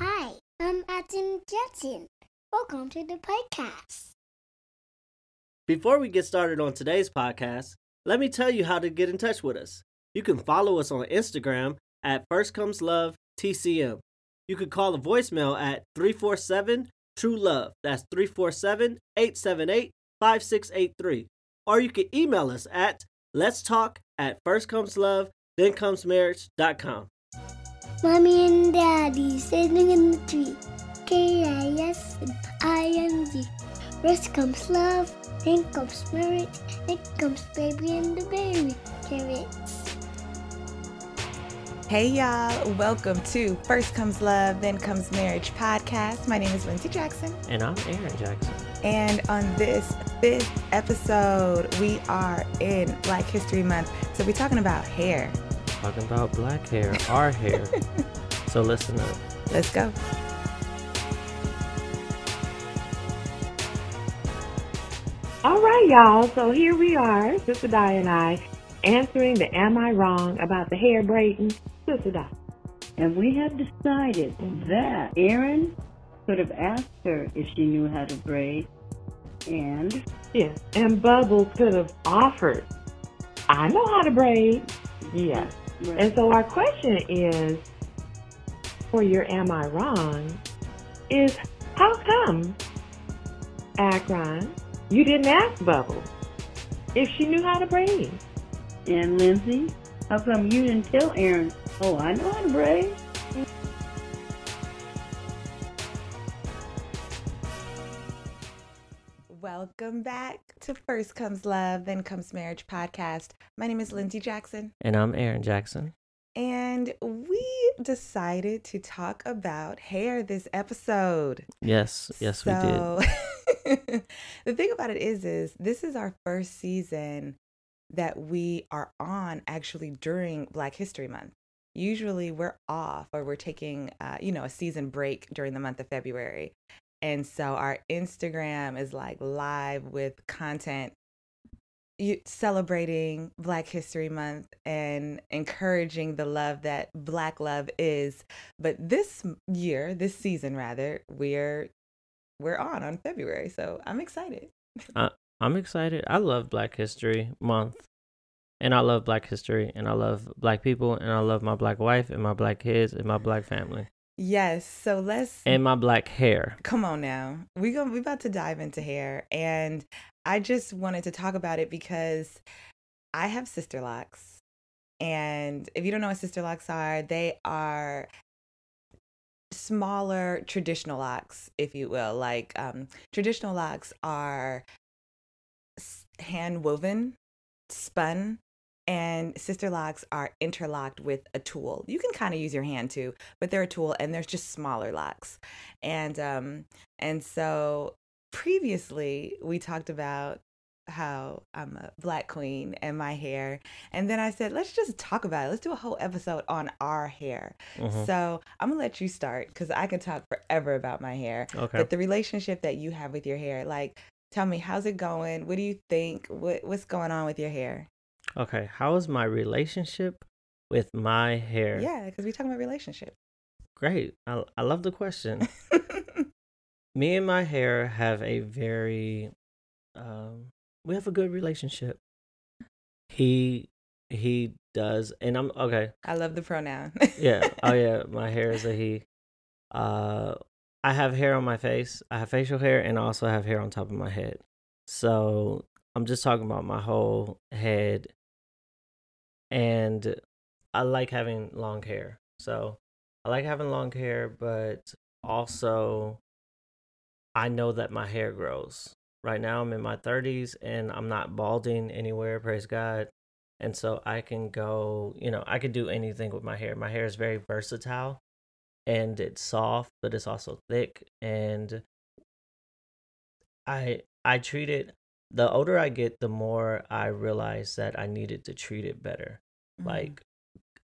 Hi, I'm Adam Jackson. Welcome to the podcast. Before we get started on today's podcast, let me tell you how to get in touch with us. You can follow us on Instagram at First Comes Love TCM. You can call the voicemail at 347 True Love. That's 347 878 5683. Or you can email us at let's talk at first comes love, then comes marriage.com. Mommy and Daddy sitting in the tree. K-I-S and I-N-G. First comes love, then comes marriage, then comes baby and the baby carrots. Hey y'all, welcome to First Comes Love, Then Comes Marriage podcast. My name is Lindsay Jackson. And I'm Aaron Jackson. And on this fifth episode, we are in Black History Month. So we're talking about hair. Talking about black hair, our hair. so listen up. Let's go. All right, y'all. So here we are, Sister Di and I, answering the Am I Wrong about the hair braiding. Sister Di. And we have decided that Aaron could have asked her if she knew how to braid. And Yes. And Bubbles could have offered, I know how to braid. Yes. And so our question is, for your Am I Wrong, is how come, Aaron, you didn't ask Bubbles if she knew how to braid? and Lindsay, how come you didn't tell Aaron, oh, I know how to braid? Welcome back to First Comes Love, Then Comes Marriage podcast. My name is Lindsay Jackson. And I'm Aaron Jackson. And we decided to talk about hair this episode. Yes, yes, we did. did. the thing about it is, is this is our first season that we are on actually during Black History Month. Usually we're off or we're taking, uh, you know, a season break during the month of February. And so our Instagram is like live with content celebrating Black History Month and encouraging the love that Black love is. But this year, this season rather, we're we're on on February, so I'm excited. I'm excited. I love Black History Month. And I love Black history and I love black people and I love my black wife and my black kids and my black family Yes, so let's and my black hair. come on now. We go we about to dive into hair and I just wanted to talk about it because I have sister locks. And if you don't know what sister locks are, they are smaller traditional locks, if you will. Like um, traditional locks are hand woven, spun, and sister locks are interlocked with a tool. You can kind of use your hand too, but they're a tool, and there's just smaller locks. And um, and so previously we talked about how I'm a black queen and my hair. And then I said, let's just talk about it. Let's do a whole episode on our hair. Mhm. So I'm gonna let you start because I can talk forever about my hair. Okay. But the relationship that you have with your hair, like, tell me, how's it going? What do you think? What What's going on with your hair? Okay. How is my relationship with my hair? Yeah, because we're talking about relationship. Great. I, I love the question. Me and my hair have a very, um, we have a good relationship. He, he does, and I'm okay. I love the pronoun. Yeah. Oh yeah. My hair is a he. Uh, I have hair on my face. I have facial hair, and I also have hair on top of my head. So I'm just talking about my whole head, and I like having long hair. So I like having long hair, but also I know that my hair grows. Right now I'm in my 30s and I'm not balding anywhere, praise God. And so I can go, you know, I could do anything with my hair. My hair is very versatile and it's soft, but it's also thick and I I treat it the older I get, the more I realize that I needed to treat it better. Mhm. Like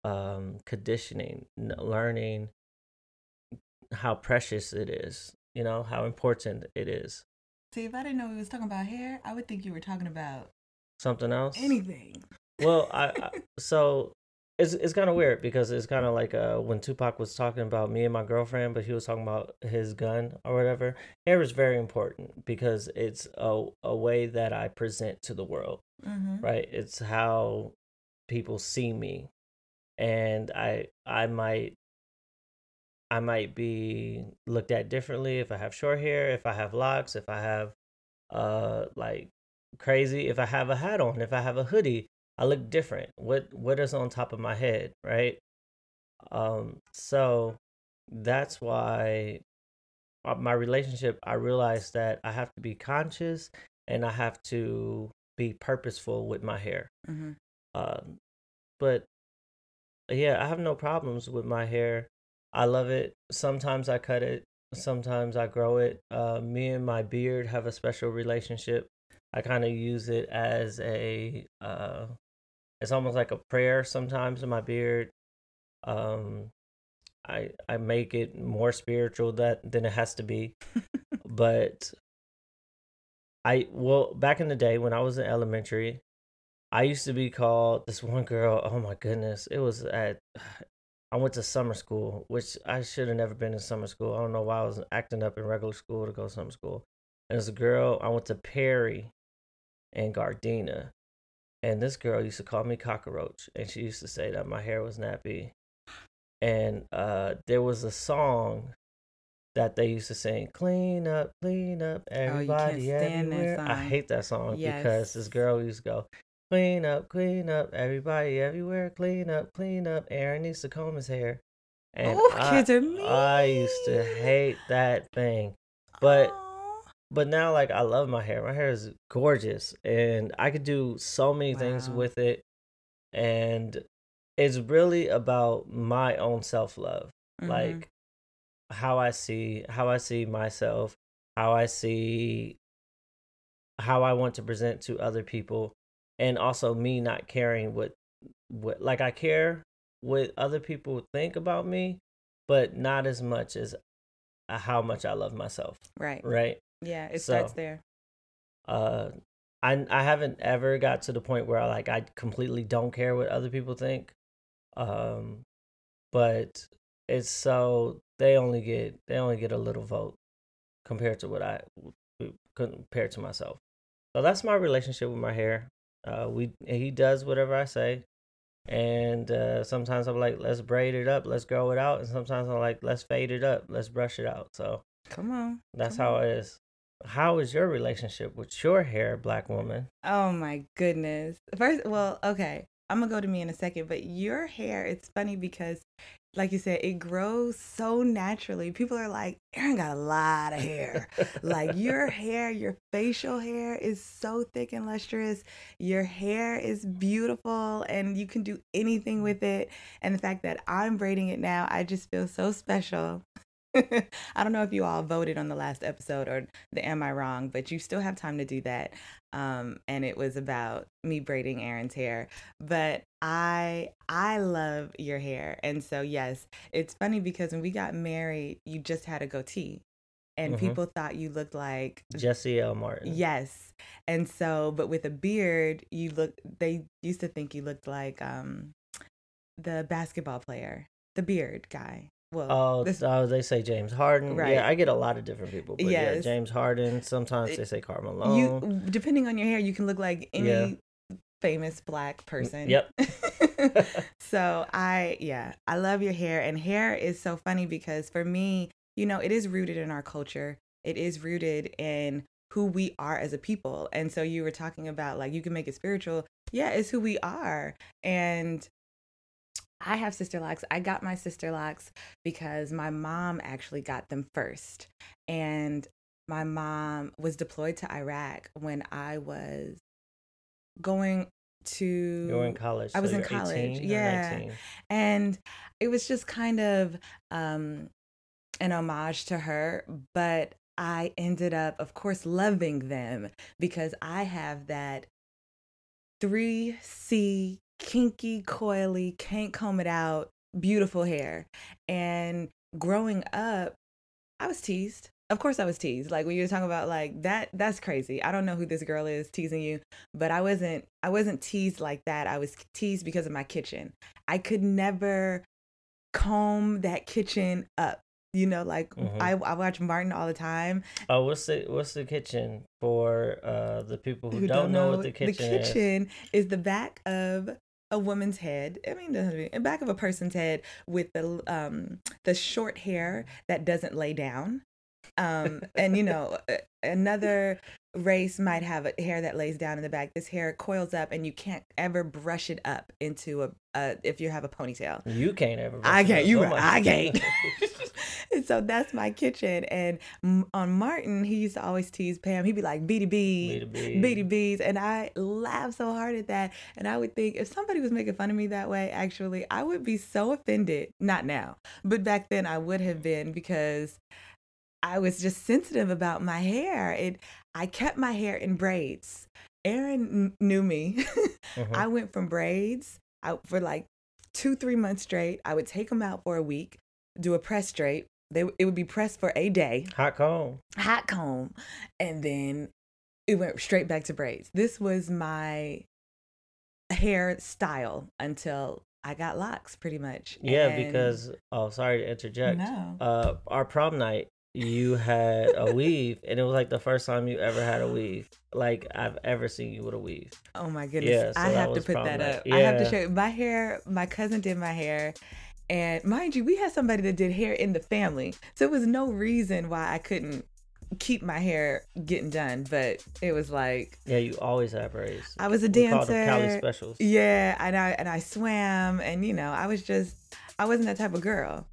um conditioning, learning how precious it is, you know, how important it is. See, if I didn't know we was talking about hair, I would think you were talking about Something else? anything. Well, I, I so it's it's kind of weird because it's kind of like uh when Tupac was talking about me and my girlfriend, but he was talking about his gun or whatever. Hair is very important because it's a a way that I present to the world, Mm-hmm. right? It's how people see me, and I I might I might be looked at differently if I have short hair, if I have locks, if I have uh like crazy, if I have a hat on, if I have a hoodie, I look different. What what is on top of my head, right? Um so that's why my relationship I realized that I have to be conscious and I have to be purposeful with my hair. Mm-hmm. Um, but yeah, I have no problems with my hair. I love it. Sometimes I cut it, sometimes I grow it. Uh, me and my beard have a special relationship. I kind of use it as a, uh, it's almost like a prayer sometimes in my beard. Um, I I make it more spiritual that than it has to be, but I well back in the day when I was in elementary, I used to be called this one girl. Oh my goodness, it was at. I went to summer school, which I should have never been in summer school. I don't know why I was acting up in regular school to go to summer school. And as a girl, I went to Perry and Gardena, and this girl used to call me cockroach, and she used to say that my hair was nappy. And uh, there was a song that they used to sing, "Clean up, clean up, everybody Oh, everywhere." I hate that song because this girl used to go, "Clean up, clean up, everybody everywhere, clean up, clean up." Aaron needs to comb his hair, and Ooh, I, kids are I used to hate that thing. But Aw. But now like I love my hair. My hair is gorgeous and I could do so many things with it. And it's really about my own self-love. Mhm. Like how I see how I see myself, how I see how I want to present to other people and also me not caring what what like I care what other people think about me, but not as much as uh, how much I love myself, right. right? Yeah, it So- starts there. uh I I haven't ever got to the point where I like I completely don't care what other people think. Um but it's so they only get they only get a little vote compared to what I compared to myself. So that's my relationship with my hair. Uh we he does whatever I say. And uh sometimes I'm like let's braid it up, let's grow it out, and sometimes I'm like let's fade it up, let's brush it out. So Come on. that's come how on. it is. How is your relationship with your hair, black woman? Oh my goodness. First, well, okay. I'm gonna go to me in a second, but your hair, it's funny because, like you said, it grows so naturally. People are like, Aaron got a lot of hair. like your hair, your facial hair is so thick and lustrous. Your hair is beautiful and you can do anything with it. And the fact that I'm braiding it now, I just feel so special. I don't know if you all voted on the last episode or the Am I Wrong, but you still have time to do that. Um, and it was about me braiding Aaron's hair. But I I love your hair. And so yes, it's funny because when we got married, you just had a goatee. And Mhm. people thought you looked like Jesse L. Martin. Yes. And so, but with a beard, you look, they used to think you looked like um the basketball player, the beard guy. Well, Oh, this, oh, they say James Harden. Right. Yeah, I get a lot of different people. But yeah, James Harden. Sometimes they say Carmelo. you, depending on your hair, you can look like any Yeah. famous black mm, person. yep. so I, yeah, I love your hair. And hair is so funny because for me, you know, it is rooted in our culture. It is rooted in who we are as a people. And so you were talking about like you can make it spiritual. Yeah, it's who we are. And I have sister locks. I got my sister locks because my mom actually got them first. And my mom was deployed to Iraq when I was going to You were in college. I was so in college, yeah. and it was just kind of um an homage to her but i ended up of course loving them because i have that 3c kinky coily can't comb it out beautiful hair and growing up i was teased of course I was teased. Like when you were talking about like that, that's crazy. I don't know who this girl is teasing you, but I wasn't. I wasn't teased like that. I was teased because of my kitchen. I could never comb that kitchen up. You know, like Mhm. I, I watch Martin all the time. Oh, what's the what's the kitchen for uh the people who, don't, know, what the kitchen, is? The kitchen is the back of a woman's head. I mean, the back of a person's head with the um the short hair that doesn't lay down. Um, and you know, another race might have a hair that lays down in the back. This hair coils up, and you can't ever brush it up into a. Uh, if you have a ponytail, You can't ever. I can't. up You right. I can't. And so that's my kitchen. And on Martin, he used to always tease Pam. He'd be like, "BDB, B2B. BDBs," and I laugh so hard at that. And I would think if somebody was making fun of me that way, actually, I would be so offended. Not now, but back then I would have been because I was just sensitive about my hair. It. I kept my hair in braids. Aaron kn- knew me. Mhm. I went from braids out for like two, three months straight. I would take them out for a week, do a press straight. They it would be pressed for a day, Hot comb. hot comb, and then it went straight back to braids. This was my hair style until I got locks, pretty much. Yeah, And- because oh, sorry to interject. no, Uh, our prom night, you had a weave, and it was like the first time you ever had a weave. Like I've ever seen you with a weave. Oh my goodness. Yeah, so I have to put that night. up. I have to show you. My hair, my cousin did my hair. And mind you, we had somebody that did hair in the family. So it was no reason why I couldn't keep my hair getting done. But it was like Yeah, you always have braids. I was a We called them Cali dancer. specials. Yeah, and I and I swam and you know, I was just I wasn't that type of girl.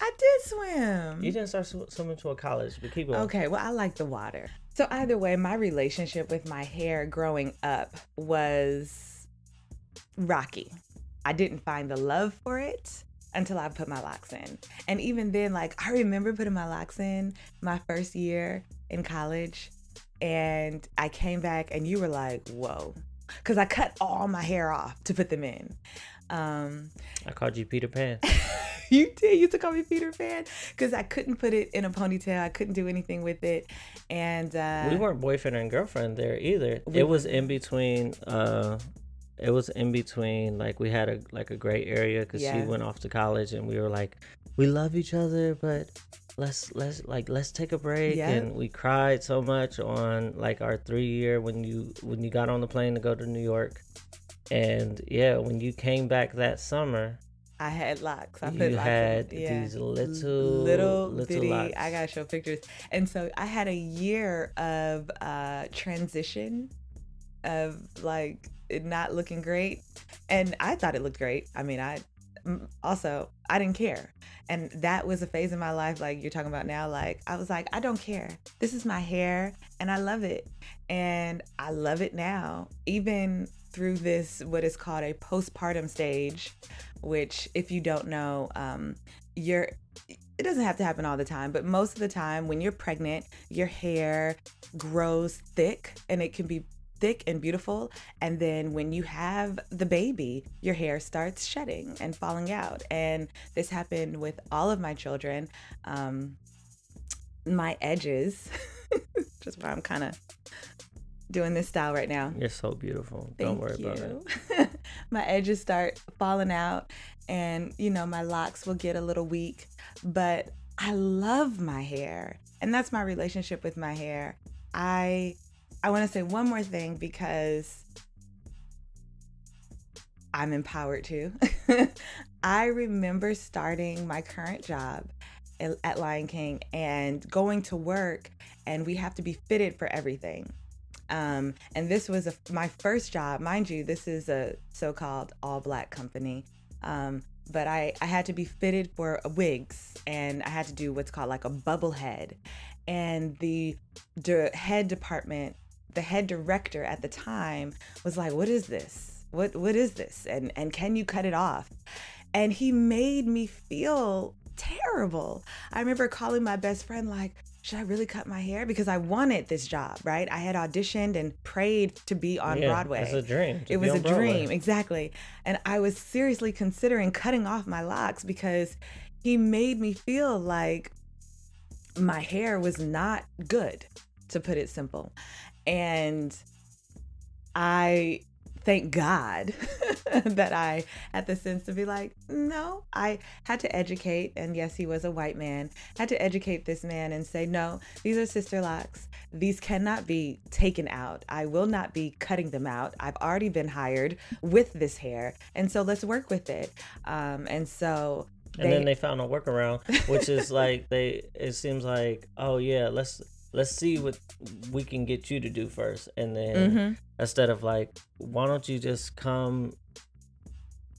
I did swim. You didn't start sw- swimming to a college, but keep going. Okay, well, I like the water. So, either way, my relationship with my hair growing up was rocky. I didn't find the love for it until I put my locks in. And even then, like, I remember putting my locks in my first year in college, and I came back, and you were like, whoa. Because I cut all my hair off to put them in. Um, I called you Peter Pan. you did. You took call me Peter Pan because I couldn't put it in a ponytail. I couldn't do anything with it, and uh, we weren't boyfriend and girlfriend there either. We- it was in between. Uh, it was in between. Like we had a like a gray area because Yeah. she went off to college, and we were like, we love each other, but let's let's like let's take a break. Yep. And we cried so much on like our three year when you when you got on the plane to go to New York, and yeah, when you came back that summer, I had locks. I You put locks had in. Yeah. these little- little, little bitty. locks. I gotta show pictures. And so I had a year of uh, transition, of like not looking great, and I thought it looked great. I mean, I mm, also I didn't care, and that was a phase in my life like you're talking about now. Like I was like, I don't care. This is my hair, and I love it, and I love it now, even through this what is called a postpartum stage which if you don't know um you're it doesn't have to happen all the time but most of the time when you're pregnant your hair grows thick and it can be thick and beautiful and then when you have the baby your hair starts shedding and falling out and this happened with all of my children um my edges just why i'm kind of doing this style right now you're so beautiful. Thank Don't worry about it. my edges start falling out, and you know, my locks will get a little weak, but I love my hair. And that's my relationship with my hair. I I want to say one more thing because I'm empowered too. I remember starting my current job at Lion King and going to work, and we have to be fitted for everything. Um, and this was a, my first job, mind you. This is a so-called all-black company, um, but I I had to be fitted for wigs, and I had to do what's called like a bubble head, and the the head department, the head director at the time was like, "What is this? What what is this? And and can you cut it off?" And he made me feel terrible. I remember calling my best friend like, should I really cut my hair? Because I wanted this job, right? I had auditioned and prayed to be on Yeah, Broadway. It's a dream. It was a Broadway. dream, exactly. And I was seriously considering cutting off my locks because he made me feel like my hair was not good, to put it simple. And I thank God that I had the sense to be like, no, I had to educate. And yes, he was a white man, had to educate this man and say, no, these are sister locks. These cannot be taken out. I will not be cutting them out. I've already been hired with this hair. And so let's work with it. Um, and so. And then they found a workaround, which is like they. It seems like, oh yeah, let's let's see what we can get you to do first and then Mm-hmm. instead of like why don't you just come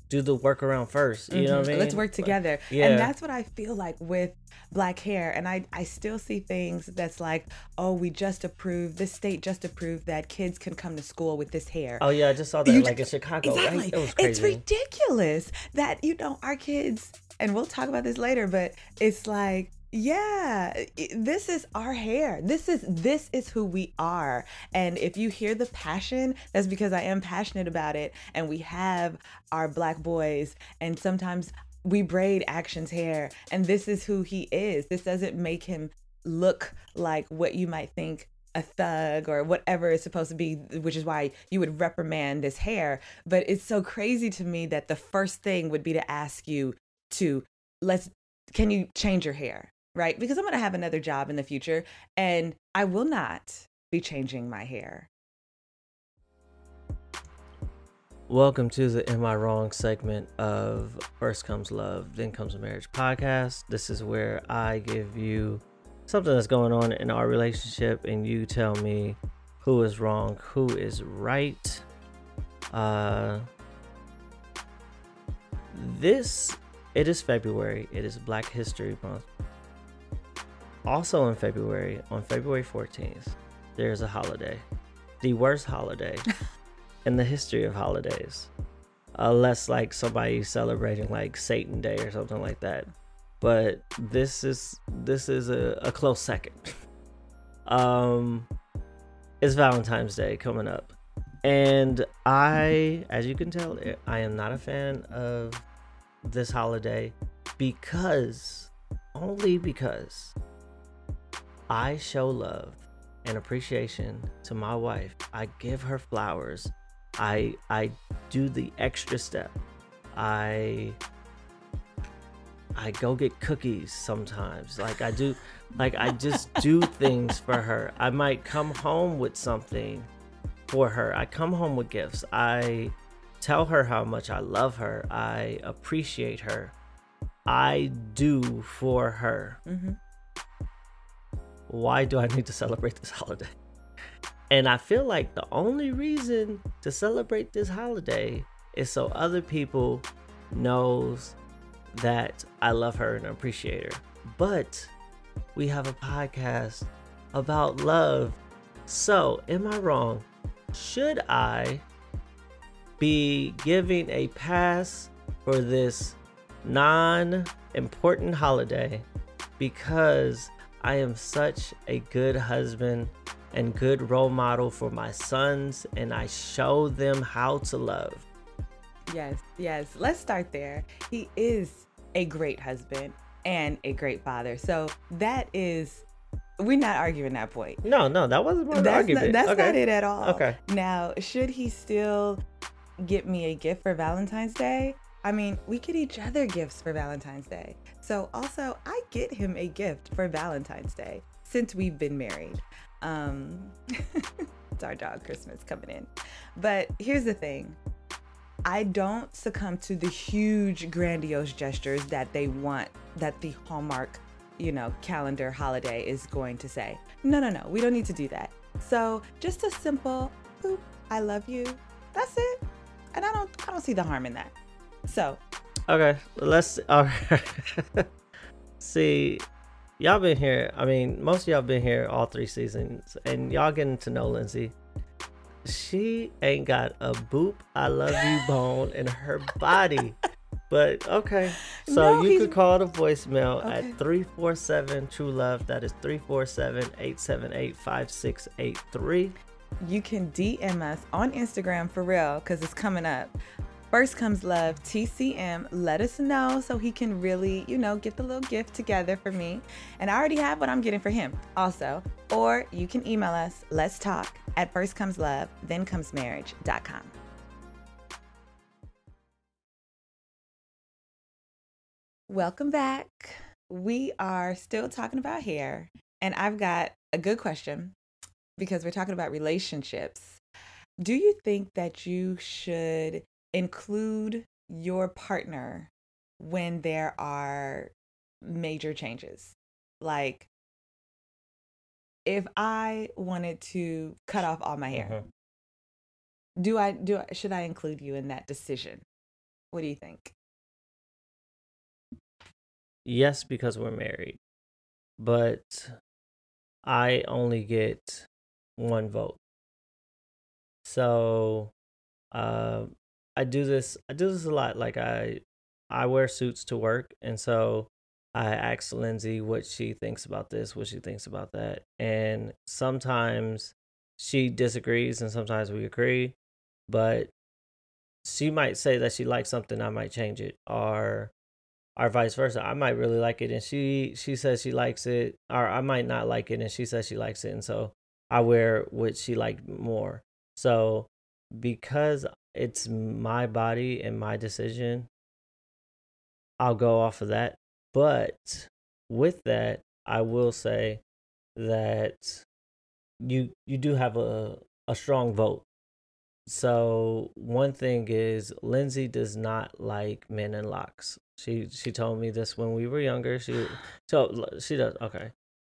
do the workaround first you know what i mean Let's work together. yeah. And that's what I feel like with black hair. And I, I still see things that's like, oh, we just approved, this state just approved that kids can come to school with this hair. oh yeah i just saw that You like ju- in chicago Exactly. right it was It's ridiculous that, you know, our kids, and we'll talk about this later, but it's like, yeah, this is our hair. This is this is who we are. And if you hear the passion, that's because I am passionate about it. And we have our black boys, and sometimes we braid Action's hair, and this is who he is. This doesn't make him look like what you might think a thug or whatever it's supposed to be, which is why you would reprimand this hair. But it's so crazy to me that the first thing would be to ask you to let's can you change your hair? Right? Because I'm gonna have another job in the future and I will not be changing my hair. welcome to the am i wrong segment of first comes love then comes marriage podcast this is where i give you something that's going on in our relationship and you tell me who is wrong who is right uh this it is february it is black history month also in february on february 14th there's a holiday the worst holiday in the history of holidays. Unless like somebody celebrating like satan day or something like that. But this is this is a, a close second. Um it's valentine's day coming up. And i as you can tell i am not a fan of this holiday because only because i show love and appreciation to my wife i give her flowers i i do the extra step i I go get cookies sometimes. Like I do like I just do things for her. I might come home with something for her. I come home with gifts. I tell her how much I love her. I appreciate her. I do for her. Mm-hmm. Why do I need to celebrate this holiday? And I feel like the only reason to celebrate this holiday is so other people knows that I love her and appreciate her. But we have a podcast about love. So, am I wrong? Should I be giving a pass for this non important holiday because I am such a good husband and good role model for my sons and I show them how to love? Yes, yes. Let's start there. He is a great husband and a great father. So that is we're not arguing that point. No, no, that wasn't my That's, not, argument. that's okay. not it at all. Okay. Now, should he still get me a gift for Valentine's Day? I mean, we get each other gifts for Valentine's Day. So also, I get him a gift for Valentine's Day since we've been married. Um it's our dog Christmas coming in. But here's the thing. I don't succumb to the huge grandiose gestures that they want that the Hallmark, you know, calendar holiday is going to say. No, no, no. We don't need to do that. So, just a simple I love you. That's it. And I don't I don't see the harm in that. So, Okay, let's. All right. See, y'all been here. I mean, most of y'all been here all three seasons, and y'all getting to know Lindsay. She ain't got a boop I love you bone in her body. But okay. So No, you he's- could call the voicemail Okay. at 347 True Love. That is 347 878 5683. you can DM us on Instagram for real because it's coming up. First comes love, TCM. Let us know so he can really, you know, get the little gift together for me. And I already have what I'm getting for him also. Or you can email us, let's talk at first comes love, then comes marriage.com. Welcome back. We are still talking about hair, and I've got a good question because we're talking about relationships. Do you think that you should include your partner when there are major changes? Like, if I wanted to cut off all my hair, Mhm. do I do I, should I include you in that decision? What do you think? Yes, because we're married, but I only get one vote. So, uh, I do this. I do this a lot. Like I, I wear suits to work, and so I ask Lindsay what she thinks about this, what she thinks about that, and sometimes she disagrees, and sometimes we agree. But she might say that she likes something, I might change it, or or vice versa. I might really like it and she she says she likes it, or I might not like it and she says she likes it, and so I wear what she liked more. So because it's my body and my decision, I'll go off of that. But with that, I will say that you you do have a a strong vote. So one thing is Lindsay does not like men in locks. She she told me this when we were younger. She so she does okay.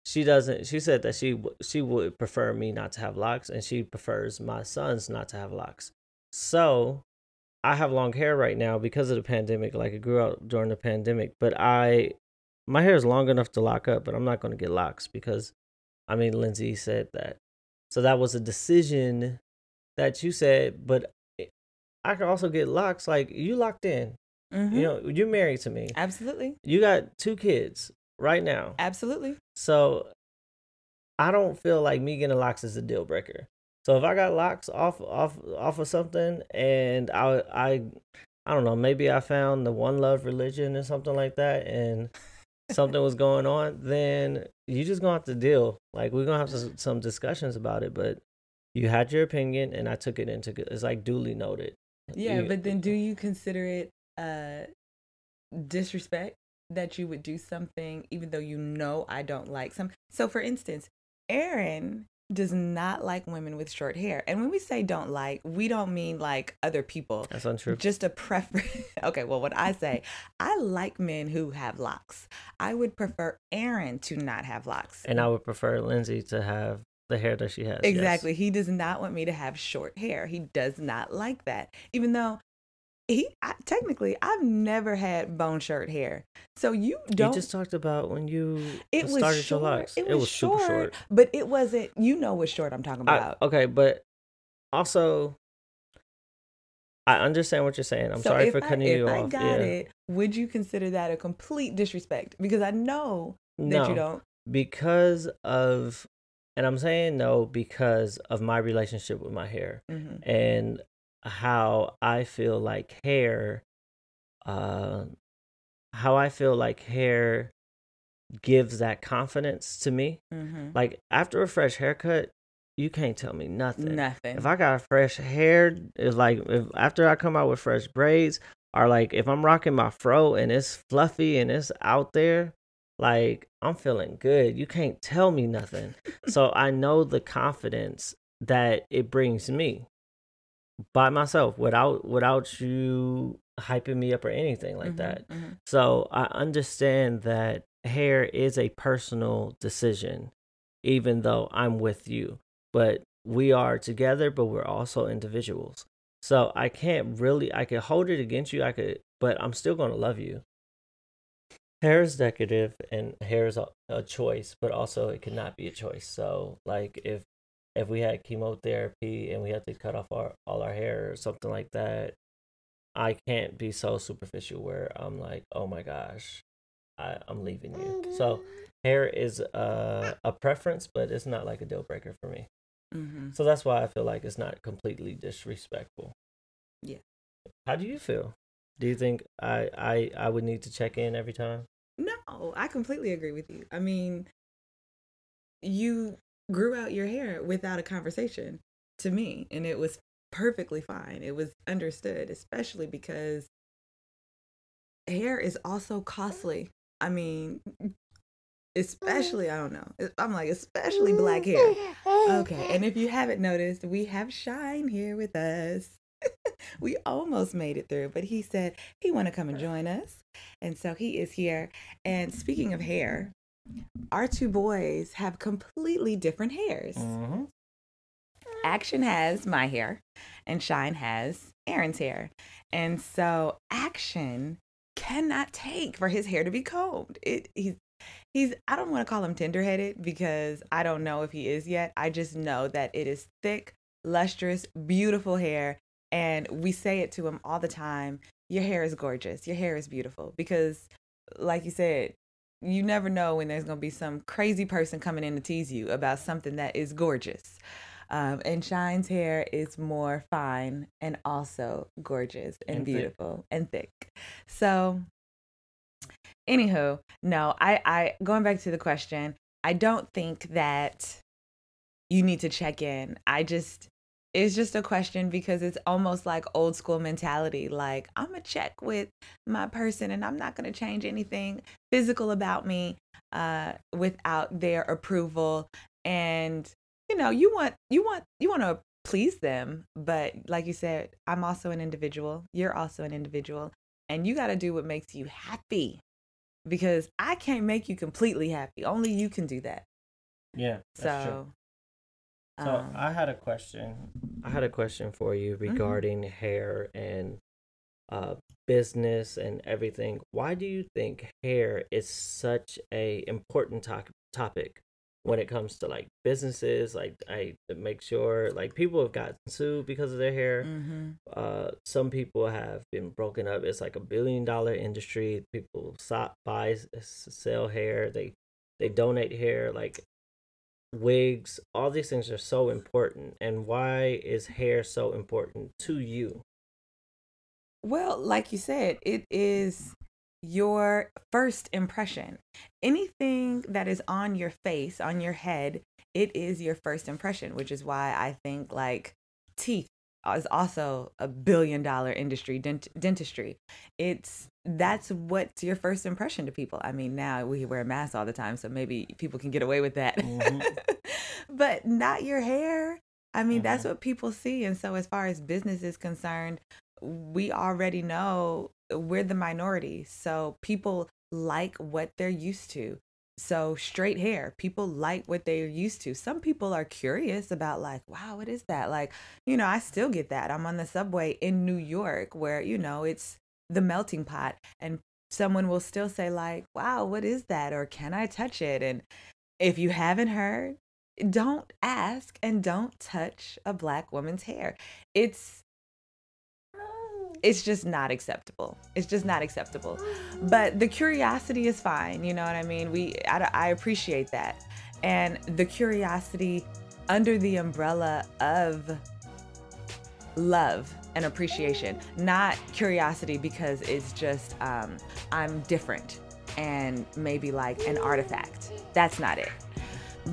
She doesn't. She said that she she would prefer me not to have locks, and she prefers my sons not to have locks. So I have long hair right now because of the pandemic. Like it grew out during the pandemic, but I my hair is long enough to lock up, but I'm not going to get locks because I mean Lindsay said that. So that was a decision that you said, but I could also get locks. Like you locked in. Mhm. You know, you're married to me. Absolutely. You got two kids right now. Absolutely. So I don't feel like me getting locks is a deal breaker. So if I got locks off off off of something and I I I don't know, maybe I found the one love religion or something like that and something was going on, then you just gonna have to deal. Like we're gonna have some, some discussions about it, but you had your opinion and I took it into it's like duly noted. Yeah, You- but then do you consider it uh disrespect that you would do something even though you know I don't like some? So for instance, Aaron does not like women with short hair. And when we say don't like, we don't mean like other people. that's untrue. Just a preference. okay, well, what I say, I like men who have locks. I would prefer Aaron to not have locks. And I would prefer Lindsay to have the hair that she has. yes. Exactly. He does not want me to have short hair. He does not like that. Even though he I, technically I've never had bone shirt hair. So you don't You just talked about when you it was started short. your locks. It was, super short, short. but it wasn't you know what short I'm talking I- about. okay, but also, I understand what you're saying. I'm So sorry for I- cutting if you I off. got yeah. it, would you consider that a complete disrespect? Because I know that no, you don't. because of, and I'm saying no because of my relationship with my hair Mhm. and how I feel like hair, uh, how I feel like hair gives that confidence to me. Mhm. Like after a fresh haircut, you can't tell me nothing. Nothing. If I got fresh hair, it's like if after I come out with fresh braids, or like if I'm rocking my fro and it's fluffy and it's out there, like I'm feeling good. You can't tell me nothing. so I know the confidence that it brings me by myself without without you hyping me up or anything like Mhm, that. mhm. So I understand that hair is a personal decision, even though I'm with you. But we are together, but we're also individuals. So I can't really, I could hold it against you, I could, but I'm still going to love you. Hair is decorative and hair is a, a choice, but also it cannot be a choice. So, like, if if we had chemotherapy and we had to cut off our all our hair or something like that, I can't be so superficial where I'm like, oh my gosh, I, I'm leaving you. So hair is a, a preference, but it's not like a deal breaker for me. Mhm. So that's why I feel like it's not completely disrespectful. Yeah. How do you feel? Do you think I I I would need to check in every time? No, I completely agree with you. I mean, you grew out your hair without a conversation to me, and it was perfectly fine. It was understood, especially because hair is also costly. I mean, mm-hmm. especially, I don't know. I'm like, especially black hair. Mm-hmm. Okay. And if you haven't noticed, we have Shine here with us. we almost made it through, but he said he want to come and join us. And so he is here. And speaking of hair, our two boys have completely different hairs. Mm-hmm. Action has my hair and Shine has Aaron's hair. And so Action cannot take for his hair to be combed. It he's he's I don't want to call him tender-headed because I don't know if he is yet. I just know that it is thick, lustrous, beautiful hair and we say it to him all the time. Your hair is gorgeous. Your hair is beautiful because like you said, you never know when there's going to be some crazy person coming in to tease you about something that is gorgeous. Um, and Shine's hair is more fine and also gorgeous and, And thick. beautiful and thick. So, anywho, no, I, I going back to the question, I don't think that you need to check in. I just it's just a question because it's almost like old school mentality. Like I'm gonna check with my person and I'm not gonna change anything physical about me uh, without their approval. And you know, you want you want you want to please them, but like you said, I'm also an individual. You're also an individual, and you got to do what makes you happy. Because I can't make you completely happy. Only you can do that. Yeah. That's true. So, So um, I had a question. I had a question for you regarding hair and uh, business and everything. Why do you think hair is such a important to- topic when it comes to like businesses? Like I make sure like people have gotten sued because of their hair. mhm. Uh, some people have been broken up. It's like a billion dollar industry. People so- buy, sell hair. They they donate hair. Like wigs. All these things are so important. And why is hair so important to you? Well, like you said, it is your first impression. Anything that is on your face, on your head, it is your first impression, which is why I think like teeth is also a billion dollar industry, dent- dentistry. It's that's what's your first impression to people. I mean, now we wear masks all the time, so maybe people can get away with that. Mhm. but not your hair. I mean, that's Mhm. what people see. And so, as far as business is concerned, we already know we're the minority. So people like what they're used to. So straight hair, people like what they're used to. Some people are curious about like, wow, what is that? Like, you know, I still get that. I'm on the subway in New York where, you know, it's the melting pot and someone will still say like, wow, what is that? Or can I touch it? And if you haven't heard, don't ask and don't touch a black woman's hair. It's it's just not acceptable. It's just not acceptable. But the curiosity is fine. You know what I mean? We I, I appreciate that, and the curiosity under the umbrella of love and appreciation, not curiosity because it's just um, I'm different and maybe like an artifact. That's not it.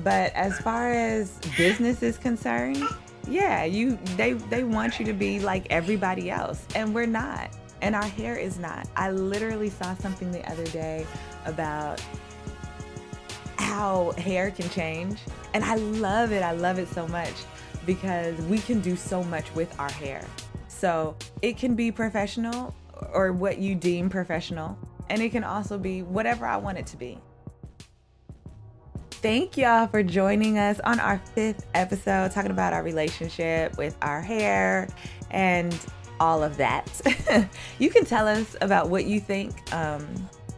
But as far as business is concerned, yeah, you they they want you to be like everybody else, and we're not. And our hair is not. I literally saw something the other day about how hair can change, and I love it. I love it so much because we can do so much with our hair. So it can be professional or what you deem professional, and it can also be whatever I want it to be. Thank y'all for joining us on our fifth episode, talking about our relationship with our hair and all of that. you can tell us about what you think, um,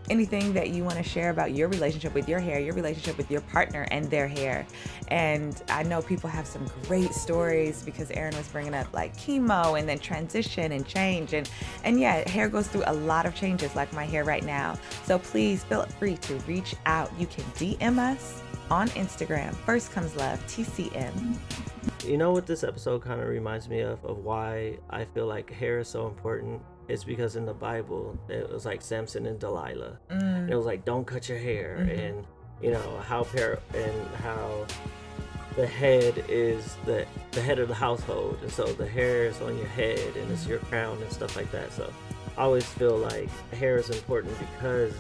anything that you want to share about your relationship with your hair, your relationship with your partner and their hair. And I know people have some great stories because Aaron was bringing up like chemo and then transition and change. And, and yeah, hair goes through a lot of changes, like my hair right now. So please feel free to reach out. You can DM us on Instagram. First comes love, TCM. you know what this episode kind of reminds me of of why I feel like hair is so important. It's because in the Bible it was like Samson and Delilah. Mm. It was like don't cut your hair, Mhm. and you know how par- and how the head is the the head of the household, and so the hair is on your head and it's your crown and stuff like that. So I always feel like hair is important because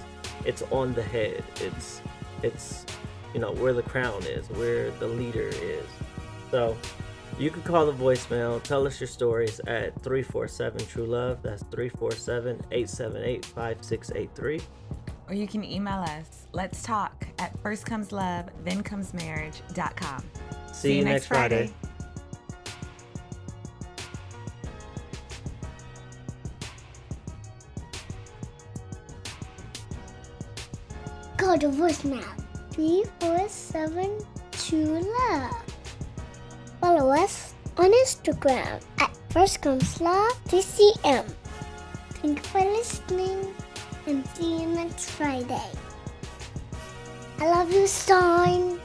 it's on the head. It's it's you know where the crown is, where the leader is. So you can call the voicemail, tell us your stories at 347 True Love. That's 347 878 5683. Or you can email us. Let's talk at first comes love, then comes marriage.com. See, you next Friday. Call the voicemail 347 True Love. Follow us on Instagram at First Comes Love TCM. Thank you for listening and see you next Friday. I love you, Stein.